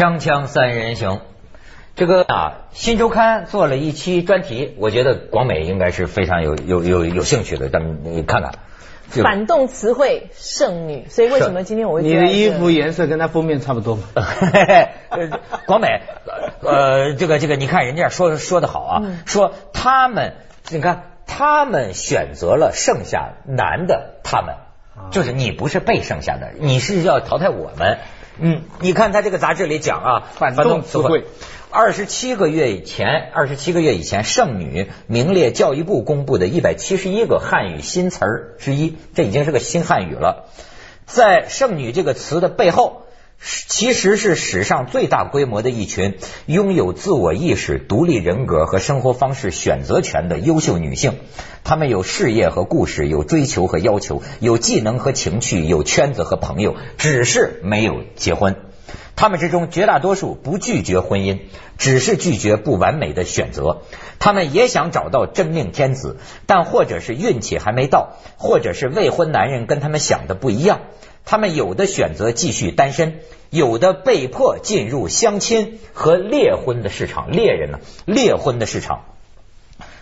锵锵三人行，这个啊，新周刊做了一期专题，我觉得广美应该是非常有有有有兴趣的，咱们你看看。反动词汇剩女，所以为什么今天我会你的衣服颜色跟它封面差不多吗？呃 广美，呃，这个这个，你看人家说说的好啊，嗯说他们，你看他们选择了剩下男的，他们就是你不是被剩下的，你是要淘汰我们。嗯，你看他这个杂志里讲啊，反动词汇。二十七个月以前，二十七个月以前，剩女名列教育部公布的一百七十一个汉语新词儿之一，这已经是个新汉语了。在剩女这个词的背后，其实是史上最大规模的一群拥有自我意识、独立人格和生活方式选择权的优秀女性。她们有事业和故事，有追求和要求，有技能和情趣，有圈子和朋友，只是没有结婚。他们之中绝大多数不拒绝婚姻，只是拒绝不完美的选择。他们也想找到真命天子，但或者是运气还没到，或者是未婚男人跟他们想的不一样。他们有的选择继续单身，有的被迫进入相亲和猎婚的市场。猎人呢，猎婚的市场。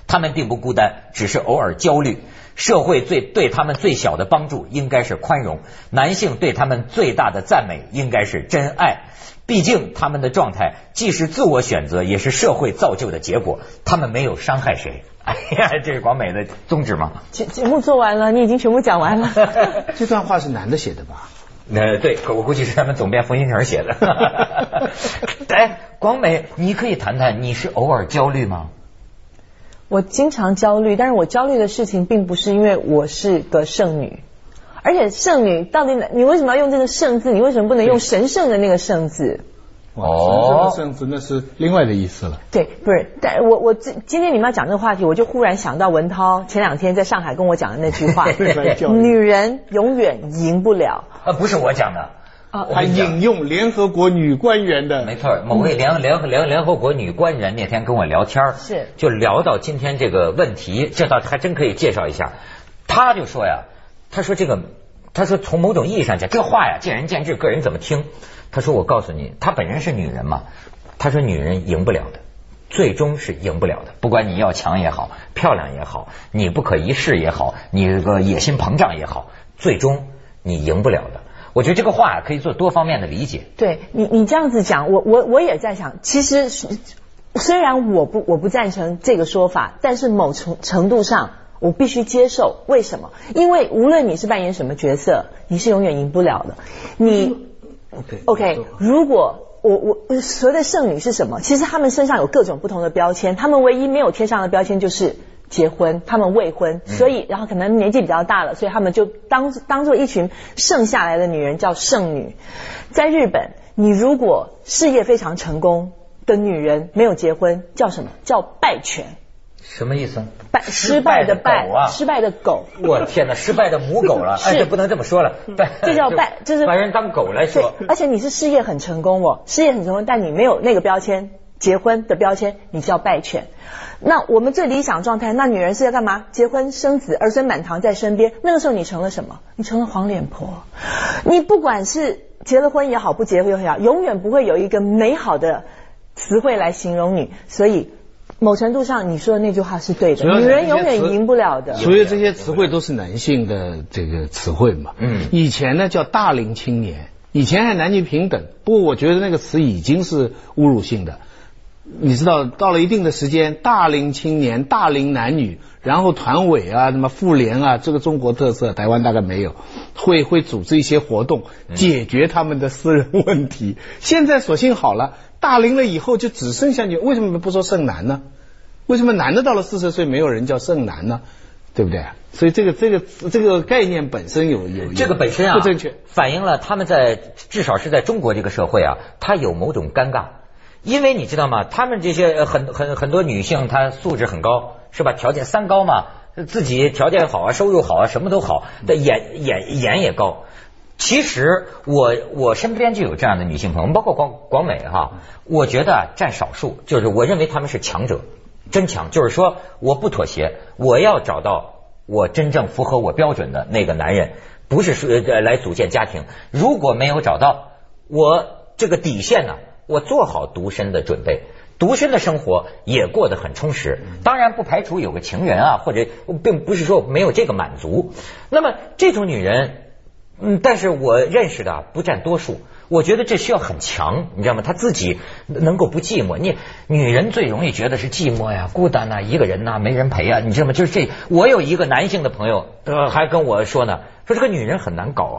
他们并不孤单，只是偶尔焦虑。社会最对他们最小的帮助应该是宽容，男性对他们最大的赞美应该是真爱。毕竟他们的状态既是自我选择，也是社会造就的结果。他们没有伤害谁。哎呀，这是广美的宗旨吗？节节目做完了，你已经全部讲完了。这段话是男的写的吧？呃，对，我估计是他们总编冯新成写的。哎，广美，你可以谈谈，你是偶尔焦虑吗？我经常焦虑，但是我焦虑的事情并不是因为我是个剩女，而且圣女到底哪你为什么要用这个圣字？你为什么不能用神圣的那个圣字？哇，哦圣字那是另外的意思了。对，不是，但我我今今天你们要讲这个话题，我就忽然想到文涛前两天在上海跟我讲的那句话 女人永远赢不了。啊，不是我讲的。啊他引用联合国女官员的，没错，某位联联联联合国女官员那天跟我聊天儿是就聊到今天这个问题，这倒还真可以介绍一下。他就说呀，他说这个，他说从某种意义上讲，这话呀见仁见智，个人怎么听。他说我告诉你，他本人是女人嘛，他说女人赢不了的，最终是赢不了的。不管你要强也好，漂亮也好，你不可一世也好，你这个野心膨胀也好，最终你赢不了的。我觉得这个话可以做多方面的理解。对你，你这样子讲，我我我也在想，其实虽然我不我不赞成这个说法，但是某程程度上我必须接受。为什么？因为无论你是扮演什么角色，你是永远赢不了的。你 OK OK，如果我我所谓的剩女是什么？其实她们身上有各种不同的标签，她们唯一没有贴上的标签就是结婚，她们未婚，所以然后可能年纪比较大了，所以她们就当当做一群剩下来的女人叫剩女。在日本，你如果事业非常成功的女人没有结婚，叫什么？叫败犬。什么意思？败失败的败狗啊！失败的狗。我天哪，失败的母狗了！哎，是这不能这么说了，败这叫败就是把人当狗来对说。，而且你是事业很成功哦，事业很成功，但你没有那个标签，结婚的标签，你叫败犬。那我们最理想状态，那女人是要干嘛？结婚生子，儿孙满堂在身边。那个时候你成了什么？你成了黄脸婆。你不管是结了婚也好，不结婚也好，永远不会有一个美好的词汇来形容你。所以，某程度上你说的那句话是对的，女人永远赢不了的。所以这些词汇都是男性的这个词汇嘛。嗯以前呢叫大龄青年，以前还男女平等，不过我觉得那个词已经是侮辱性的。你知道，到了一定的时间，大龄青年、大龄男女，然后团委啊、什么妇联啊，这个中国特色，台湾大概没有，会会组织一些活动，解决他们的私人问题。现在索性好了，大龄了以后就只剩下你，为什么不说剩男呢？为什么男的到了四十岁没有人叫剩男呢？对不对？所以这个这个这个概念本身有有有这个本身啊，不正确。反映了他们在至少是在中国这个社会啊，他有某种尴尬，因为你知道吗？他们这些很很很多女性，她素质很高，是吧？条件三高嘛，自己条件好啊，收入好啊，什么都好，的眼眼眼也高。其实我我身边就有这样的女性朋友，包括广广美哈，我觉得占少数，就是我认为他们是强者，真强，就是说我不妥协，我要找到我真正符合我标准的那个男人，不是说来组建家庭，如果没有找到，我这个底线呢，我做好独身的准备。独身的生活也过得很充实，当然不排除有个情人啊，或者并不是说没有这个满足。那么这种女人，嗯，但是我认识的不占多数。我觉得这需要很强，你知道吗？她自己能够不寂寞。你女人最容易觉得是寂寞呀、孤单呐、一个人呐、没人陪啊，你知道吗？就是这。我有一个男性的朋友，呃，还跟我说呢，说这个女人很难搞啊。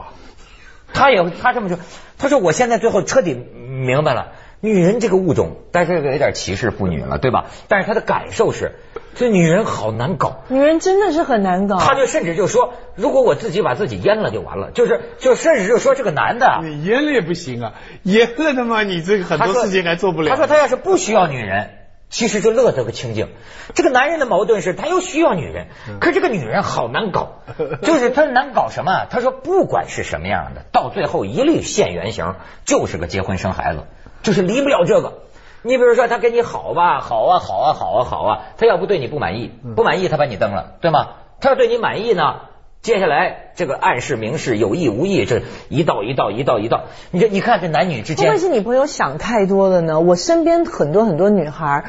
他也他这么说，他说我现在最后彻底明白了。女人这个物种，但是有点歧视妇女了，对吧？但是她的感受是，这女人好难搞。女人真的是很难搞。他就甚至就说，如果我自己把自己阉了就完了，就是就甚至就说这个男的，你阉了也不行啊，阉了的嘛，你这个很多事情还做不了。他说他要是不需要女人，其实就乐得个清净。这个男人的矛盾是他又需要女人，可是这个女人好难搞，就是他难搞什么？他说不管是什么样的，到最后一律现原形，就是个结婚生孩子。就是离不了这个，你比如说他跟你好吧，好啊，好啊，好啊，好啊，他要不对你不满意，不满意他把你蹬了，对吗？他要对你满意呢，接下来这个暗示明示有意无意，这一道一道一道一道，你这你看这男女之间，会不会是你朋友想太多了呢？我身边很多很多女孩，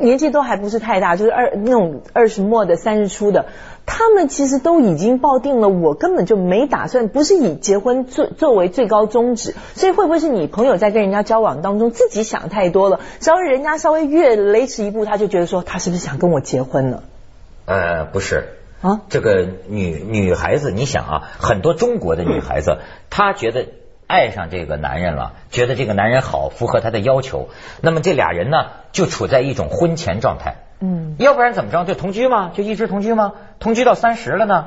年纪都还不是太大，就是二那种二十末的三十初的。他们其实都已经抱定了，我根本就没打算，不是以结婚作作为最高宗旨，所以会不会是你朋友在跟人家交往当中自己想太多了？稍微人家稍微越雷池一步，他就觉得说他是不是想跟我结婚了？呃，不是啊，这个女女孩子，你想啊，很多中国的女孩子，她觉得爱上这个男人了，觉得这个男人好，符合她的要求，那么这俩人呢，就处在一种婚前状态。嗯，要不然怎么着？就同居吗？就一直同居吗？同居到三十了呢？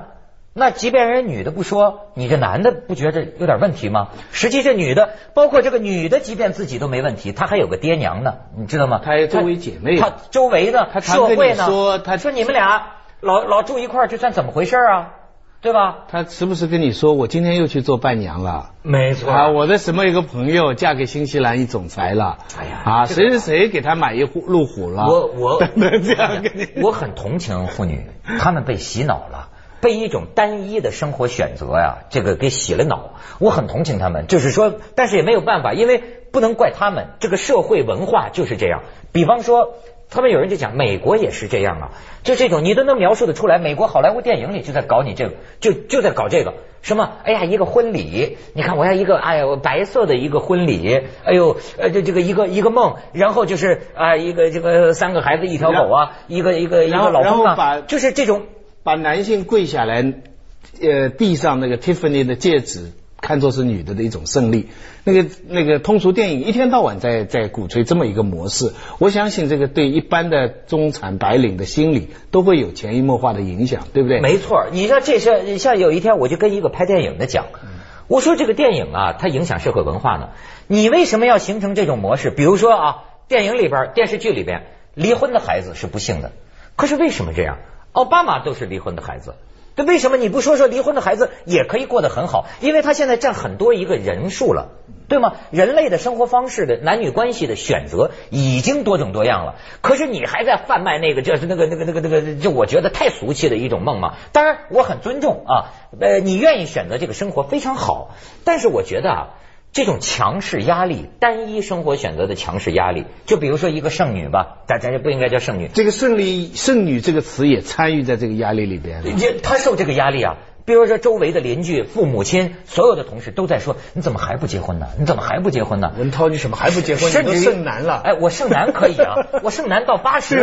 那即便人女的不说，你这男的不觉着有点问题吗？实际这女的，包括这个女的，即便自己都没问题，她还有个爹娘呢，你知道吗？她周围姐妹，她周围的社会呢？说，她说你们俩老老住一块儿，这算怎么回事啊？对吧？他时不时跟你说，我今天又去做伴娘了。没错啊，我的什么一个朋友嫁给新西兰一总裁了。哎呀，啊，谁谁谁给他买一户路虎了。我我 这样跟你，我很同情妇女，她们被洗脑了，被一种单一的生活选择呀，这个给洗了脑。我很同情她们，就是说，但是也没有办法，因为不能怪她们，这个社会文化就是这样。比方说。他们有人就讲，美国也是这样啊，就这种你都能描述的出来。美国好莱坞电影里就在搞你这个，就就在搞这个什么？哎呀，一个婚礼，你看我要一个哎呦白色的一个婚礼，哎呦呃这这个一个一个梦，然后就是啊一个这个三个孩子一条狗啊，一个一个一个老公啊，就是这种把男性跪下来呃递上那个 Tiffany 的戒指。看作是女的的一种胜利，那个那个通俗电影一天到晚在在鼓吹这么一个模式，我相信这个对一般的中产白领的心理都会有潜移默化的影响，对不对？没错，你像这些，像有一天我就跟一个拍电影的讲，我说这个电影啊，它影响社会文化呢，你为什么要形成这种模式？比如说啊，电影里边、电视剧里边，离婚的孩子是不幸的，可是为什么这样？奥巴马都是离婚的孩子。这为什么你不说说离婚的孩子也可以过得很好？因为他现在占很多一个人数了，对吗？人类的生活方式的男女关系的选择已经多种多样了。可是你还在贩卖那个，就是那个那个那个那个，就我觉得太俗气的一种梦嘛。当然，我很尊重啊，呃，你愿意选择这个生活非常好。但是我觉得啊。这种强势压力，单一生活选择的强势压力，就比如说一个剩女吧，大家就不应该叫剩女。这个“剩女剩女”这个词也参与在这个压力里边。也她受这个压力啊。比如说，周围的邻居、父母亲、所有的同事都在说：“你怎么还不结婚呢？你怎么还不结婚呢？”文涛，你什么还不结婚？甚至剩男了。哎，我剩男可以啊，我剩男到八十，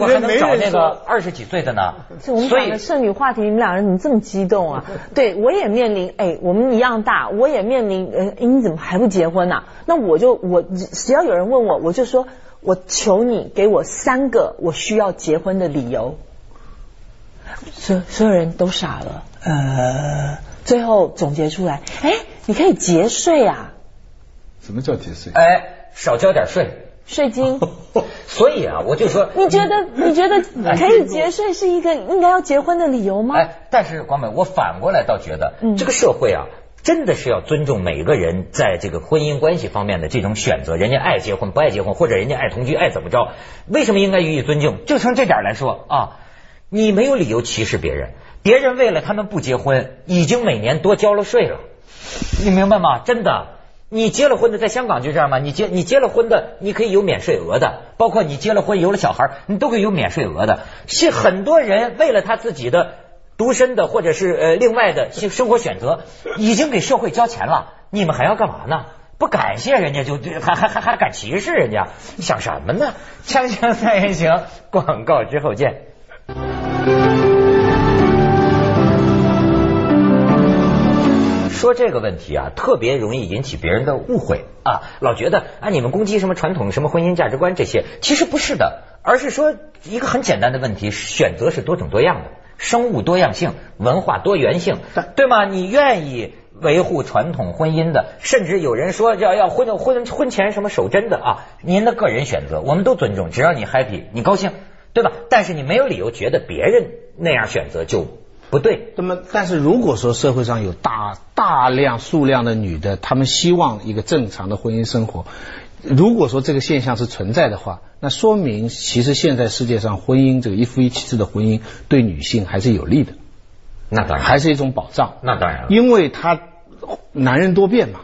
我还能找那个二十几岁的呢。我们讲的剩女话题，你们两人怎么这么激动啊？对我也面临，哎，我们一样大，我也面临，哎，你怎么还不结婚呢？那我就我只要有人问我，我就说，我求你给我三个我需要结婚的理由。所所有人都傻了，呃，最后总结出来，哎，你可以节税啊？什么叫节税？哎，少交点税，税金。所以啊，我就说，你觉得你觉得可以节税是一个应该要结婚的理由吗？哎，但是广美，我反过来倒觉得，这个社会啊，真的是要尊重每个人在这个婚姻关系方面的这种选择，人家爱结婚不爱结婚，或者人家爱同居爱怎么着，为什么应该予以尊重？就从这点来说啊。你没有理由歧视别人，别人为了他们不结婚，已经每年多交了税了，你明白吗？真的，你结了婚的，在香港就这样吗？你结你结了婚的，你可以有免税额的，包括你结了婚有了小孩，你都可以有免税额的。是很多人为了他自己的独身的或者是呃另外的生活选择，已经给社会交钱了，你们还要干嘛呢？不感谢人家就还还还还敢歧视人家，你想什么呢？锵锵三人行，广告之后见。说这个问题啊，特别容易引起别人的误会啊，老觉得啊，你们攻击什么传统、什么婚姻价值观这些，其实不是的，而是说一个很简单的问题：选择是多种多样的，生物多样性、文化多元性，对吗？你愿意维护传统婚姻的，甚至有人说要要婚婚婚前什么守贞的啊，您的个人选择，我们都尊重，只要你 happy，你高兴，对吧？但是你没有理由觉得别人那样选择就。不对，那么但是如果说社会上有大大量数量的女的，她们希望一个正常的婚姻生活，如果说这个现象是存在的话，那说明其实现在世界上婚姻这个一夫一妻制的婚姻对女性还是有利的，那当然。还是一种保障，那当然，因为他男人多变嘛，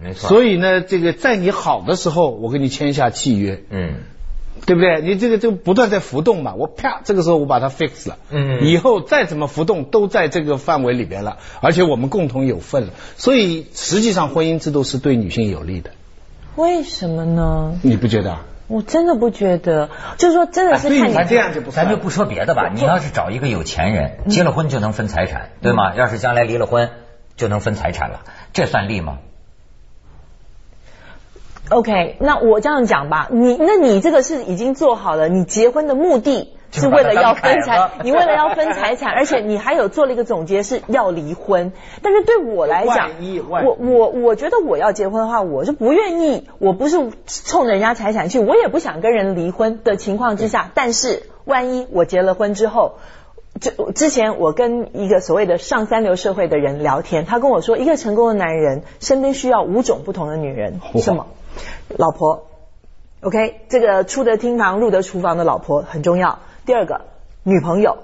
没错，所以呢，这个在你好的时候，我跟你签下契约，嗯。对不对？你这个就不断在浮动嘛，我啪，这个时候我把它 fix 了，嗯，以后再怎么浮动都在这个范围里边了，而且我们共同有份了，所以实际上婚姻制度是对女性有利的。为什么呢？你不觉得？我真的不觉得，就是说真的是看你这样就不，咱就不说别的吧。你要是找一个有钱人，结了婚就能分财产，对吗？要是将来离了婚就能分财产了，这算利吗？OK，那我这样讲吧，你那你这个是已经做好了，你结婚的目的是为了要分财，你为了要分财产，而且你还有做了一个总结是要离婚。但是对我来讲，我我我觉得我要结婚的话，我是不愿意，我不是冲着人家财产去，我也不想跟人离婚的情况之下。但是万一我结了婚之后，就之前我跟一个所谓的上三流社会的人聊天，他跟我说，一个成功的男人身边需要五种不同的女人，什么？老婆，OK，这个出得厅堂入得厨房的老婆很重要。第二个，女朋友，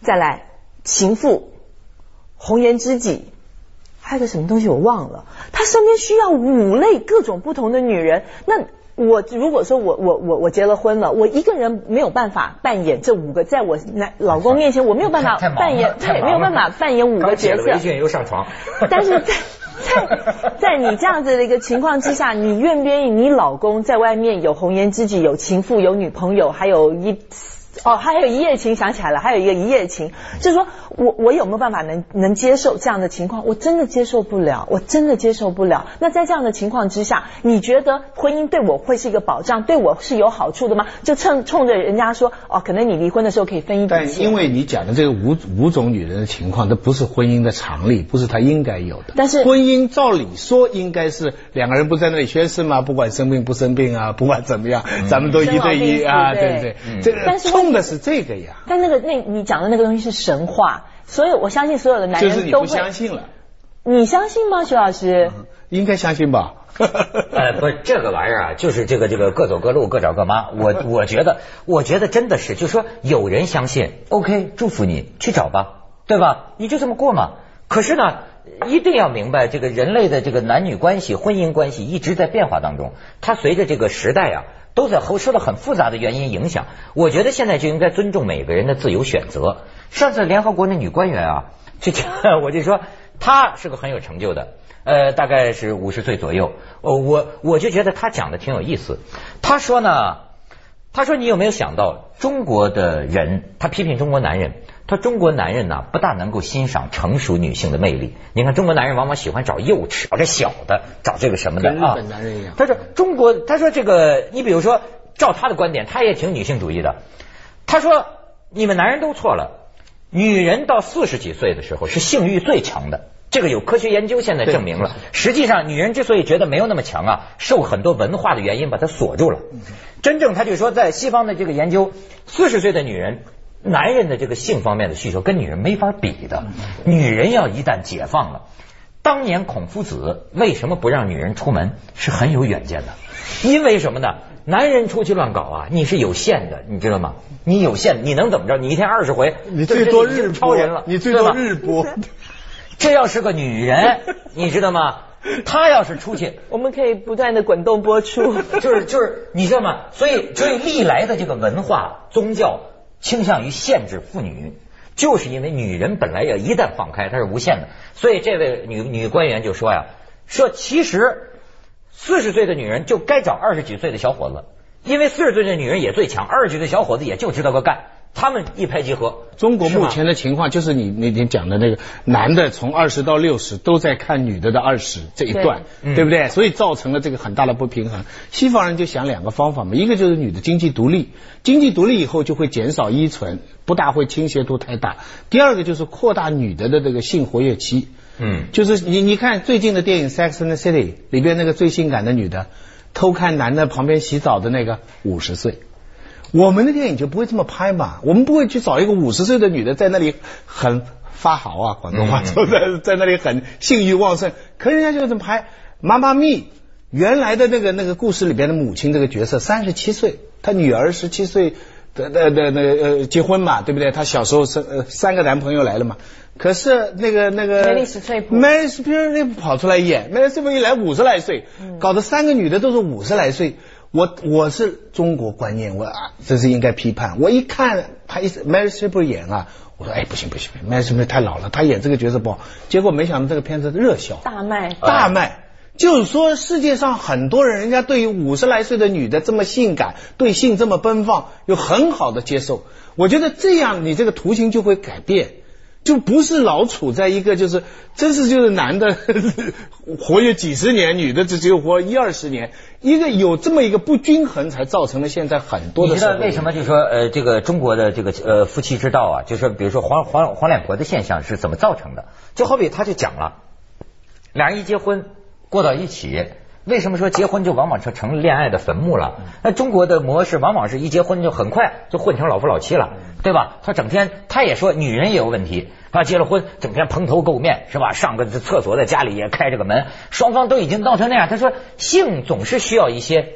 再来情妇、红颜知己，还有个什么东西我忘了。他身边需要五类各种不同的女人。那我如果说我我我我结了婚了，我一个人没有办法扮演这五个，在我男老公面前我没有办法扮演，对，没有办法扮演五个角色。又上床，但是在。在在你这样子的一个情况之下，你愿不愿意你老公在外面有红颜知己、有情妇、有女朋友，还有一。哦，还有一夜情，想起来了，还有一个一夜情，就是说我我有没有办法能能接受这样的情况？我真的接受不了，我真的接受不了。那在这样的情况之下，你觉得婚姻对我会是一个保障，对我是有好处的吗？就趁冲着人家说哦，可能你离婚的时候可以分一笔钱。但因为你讲的这个五五种女人的情况，这不是婚姻的常理，不是她应该有的。但是婚姻照理说应该是两个人不在那里宣誓吗？不管生病不生病啊，不管怎么样，咱们都一对一啊，对不对？这个冲的是这个呀。但那个那你讲的那个东西是神话，所以我相信所有的男人都会相信了。你相信吗，徐老师？应该相信吧。呃，不是这个玩意儿啊，就是这个这个各走各路，各找各妈。我 我觉得，我觉得真的是，就是说有人相信，OK，祝福你去找吧，对吧？你就这么过嘛。可是呢，一定要明白，这个人类的这个男女关系、婚姻关系一直在变化当中，它随着这个时代啊。都在后受到很复杂的原因影响，我觉得现在就应该尊重每个人的自由选择。上次联合国那女官员啊，就 我就说她是个很有成就的，呃，大概是五十岁左右。哦我我就觉得她讲的挺有意思。她说呢，她说你有没有想到中国的人？她批评中国男人。他中国男人呢，不大能够欣赏成熟女性的魅力。你看，中国男人往往喜欢找幼齿、找这小的、找这个什么的啊。日本男人一样。他说中国，他说这个，你比如说，照他的观点，他也挺女性主义的。他说，你们男人都错了，女人到四十几岁的时候是性欲最强的。这个有科学研究现在证明了。实际上，女人之所以觉得没有那么强啊，受很多文化的原因把它锁住了。真正他就说，在西方的这个研究，四十岁的女人。男人的这个性方面的需求跟女人没法比的，女人要一旦解放了，当年孔夫子为什么不让女人出门是很有远见的，因为什么呢？男人出去乱搞啊，你是有限的，你知道吗？你有限，你能怎么着？你一天二十回，你最多日超人了，你最多日播。这要是个女人，你知道吗？她要是出去，我们可以不断的滚动播出。就是就是，你知道吗？所以所以历来的这个文化宗教倾向于限制妇女，就是因为女人本来要一旦放开，她是无限的。所以这位女女官员就说呀，说其实四十岁的女人就该找二十几岁的小伙子，因为四十岁的女人也最强，二十几岁的小伙子也就知道个干。他们一拍即合。中国目前的情况就是你那天讲的那个男的从二十到六十都在看女的的二十这一段，对不对？所以造成了这个很大的不平衡。西方人就想两个方法嘛，一个就是女的经济独立，经济独立以后就会减少依存，不大会倾斜度太大。第二个就是扩大女的的这个性活跃期。嗯，就是你你看最近的电影《Sex and the City》里边那个最性感的女的，偷看男的旁边洗澡的那个五十岁。我们的电影就不会这么拍嘛，我们不会去找一个五十岁的女的在那里很发豪啊，广东话在在那里很性欲旺盛，可人家就这么拍。妈妈咪原来的那个那个故事里边的母亲这个角色三十七岁，她女儿十七岁的的的那个呃结婚嘛，对不对？她小时候生呃三个男朋友来了嘛，可是那个那个梅丽史翠普梅丽史翠普跑出来演，梅丽史翠普一来五十来岁，嗯搞得三个女的都是五十来岁。我我是中国观念，我啊这是应该批判。我一看他一 Mary Streep 演啊，我说哎不行不行，Mary Streep 太老了，她演这个角色不好。结果没想到这个片子热销，大卖。大卖。就是说，世界上很多人，人家对于五十来岁的女的这么性感，对性这么奔放，有很好的接受。我觉得这样，你这个图形就会改变，就不是老处在一个就是，真是就是男的 活跃几十年，女的只只有活一二十年，一个有这么一个不均衡，才造成了现在很多的你知道为什么就说呃这个中国的这个呃夫妻之道啊，就是比如说黄黄黄脸婆的现象是怎么造成的？就好比他就讲了，俩人一结婚过到一起。为什么说结婚就往往成成恋爱的坟墓了？那中国的模式往往是一结婚就很快就混成老夫老妻了，对吧？他整天他也说女人也有问题，他，结了婚整天蓬头垢面是吧？上个厕所在家里也开着个门，双方都已经闹成那样。他说性总是需要一些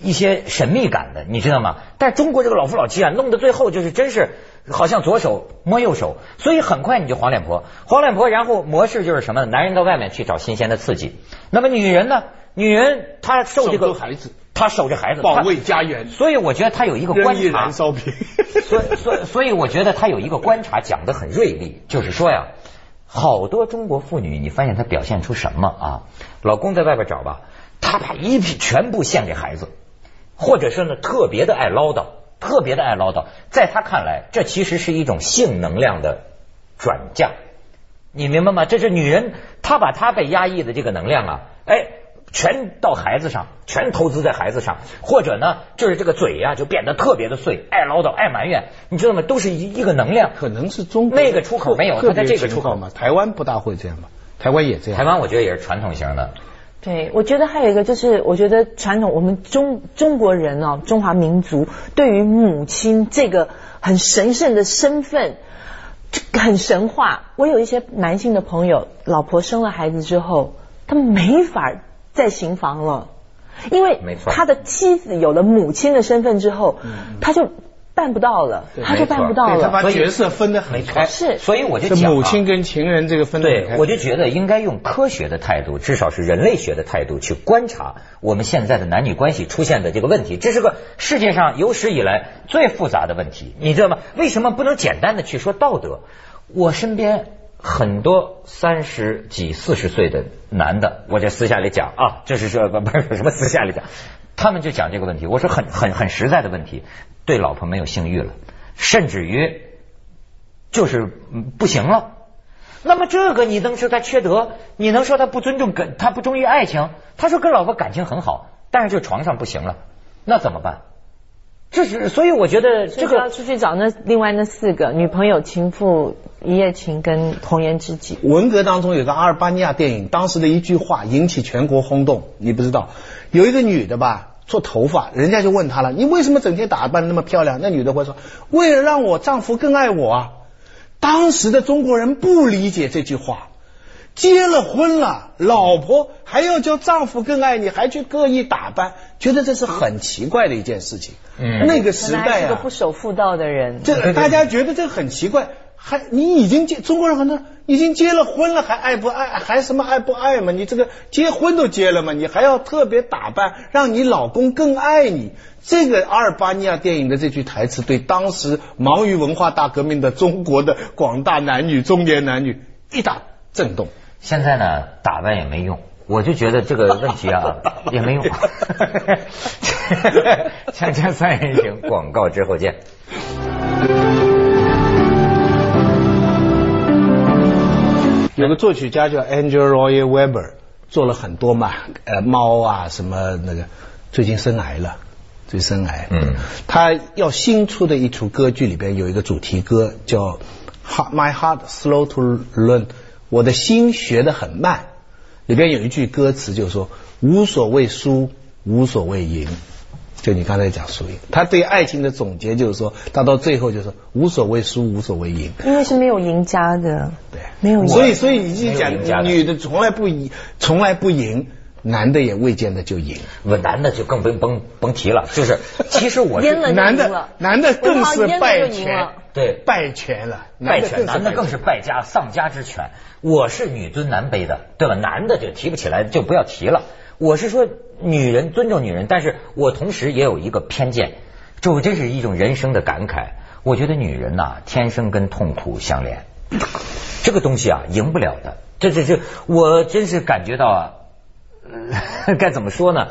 一些神秘感的，你知道吗？但中国这个老夫老妻啊，弄到最后就是真是好像左手摸右手，所以很快你就黄脸婆，黄脸婆，然后模式就是什么？男人到外面去找新鲜的刺激，那么女人呢？女人她受这个孩子，她守着孩子，保卫家园，所以我觉得她有一个观察燃，烧瓶。所以所以所以我觉得她有一个观察讲的很锐利，就是说呀，好多中国妇女，你发现她表现出什么啊？老公在外边找吧，她把一批全部献给孩子，或者是呢特别的爱唠叨，特别的爱唠叨，在她看来，这其实是一种性能量的转嫁。你明白吗？这是女人，她把她被压抑的这个能量啊，哎，全到孩子上，全投资在孩子上，或者呢，就是这个嘴呀、就变得特别的碎，爱唠叨，爱埋怨，你知道吗？都是一一个能量。可能是中国那个出口没有特它在这个出口嘛，台湾不大会这样吧？台湾也这样。台湾我觉得也是传统型的，对，我觉得还有一个就是，我觉得传统我们中中国人哦，中华民族对于母亲这个很神圣的身份，这很神话。我有一些男性的朋友，老婆生了孩子之后，他没法再行房了，因为没错他的妻子有了母亲的身份之后，他就办不到了，他就办不到了他把了。角色分得很开，是所以我就是讲啊母亲跟情人这个分得很对，开。我就觉得应该用科学的态度，至少是人类学的态度去观察我们现在的男女关系出现的这个问题。这是个世界上有史以来最复杂的问题，你知道吗？为什么不能简单的去说道德？我身边很多三十几、四十岁的男的，我这私下里讲啊，这是说不不是什么私下里讲，他们就讲这个问题。我说很很很实在的问题，对老婆没有性欲了，甚至于就是不行了。那么这个你能说他缺德？你能说他不尊重跟他不忠于爱情？他说跟老婆感情很好，但是就床上不行了，那怎么办？这是所以我觉得这个要个出去找那另外那四个女朋友、情妇、一夜情跟红颜知己。文革当中有个阿尔巴尼亚电影，当时的一句话引起全国轰动，你不知道，有一个女的吧，做头发，人家就问她了，你为什么整天打扮得那么漂亮？那女的会说，为了让我丈夫更爱我啊。当时的中国人不理解这句话，结了婚了，老婆还要叫丈夫更爱你，还去刻意打扮，觉得这是很奇怪的一件事情。嗯那个时代啊原来是个不，守妇道的人。这大家觉得这很奇怪。还你已经结中国人很多已经结了婚了，还爱不爱？还什么爱不爱嘛？你这个结婚都结了嘛，你还要特别打扮，让你老公更爱你。这个阿尔巴尼亚电影的这句台词，对当时忙于文化大革命的中国的广大男女、中年男女一大震动。现在呢，打扮也没用，我就觉得这个问题啊也没用。锵锵三人行，广告之后见。有个作曲家叫 Angel Roy Weber，做了很多嘛，呃，猫啊什么那个，最近生癌了，最近生癌。嗯，他要新出的一出歌剧里边有一个主题歌叫 My Heart Slow to Learn，我的心学得很慢。里边有一句歌词就是说，无所谓输，无所谓赢。就你刚才讲输赢，他对爱情的总结就是说，他到最后就是无所谓输，无所谓赢。因为是没有赢家的，对，没有赢。所以所以你一没有赢家讲的女的从来不赢，从来不赢，男的也未见得就赢。我男的就更甭甭甭提了，就是其实我是 男的男的更是败犬，对败犬了，败犬，男的更是败家丧家之犬。我是女尊男卑的，对吧？男的就提不起来，就不要提了。我是说，女人尊重女人，但是我同时也有一个偏见，这我这是一种人生的感慨。我觉得女人呐、天生跟痛苦相连，这个东西啊，赢不了的。这这这，我真是感觉到啊，呃 该怎么说呢？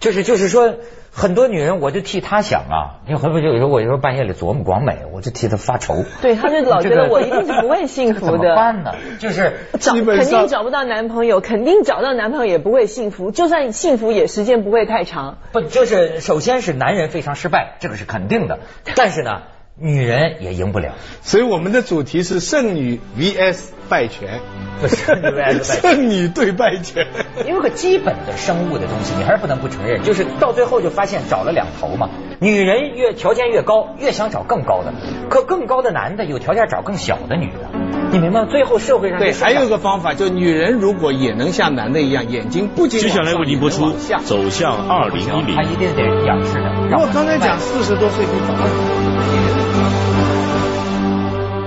就是就是说，很多女人，我就替她想啊。因为很多有时候我有时候半夜里琢磨广美，我就替她发愁。对，她就 老觉得我一定是不会幸福的怎么的。办呢？就是找肯定找不到男朋友，肯定找到男朋友也不会幸福，就算幸福也时间不会太长。不就是首先是男人非常失败，这个是肯定的。但是呢，女人也赢不了，所以我们的主题是剩女 VS 败犬，不是女人败犬剩女对 败犬。有个基本的生物的东西，你还是不能不承认，就是到最后就发现找了两头嘛。女人越条件越高，越想找更高的，可更高的男的有条件找更小的女的，你明白吗？最后社会上对，还有一个方法，就女人如果也能像男的一样，眼睛不仅接下来为您播出往上《走向二零一零他》。一定得仰视的。让我刚才讲四十多岁可以找到。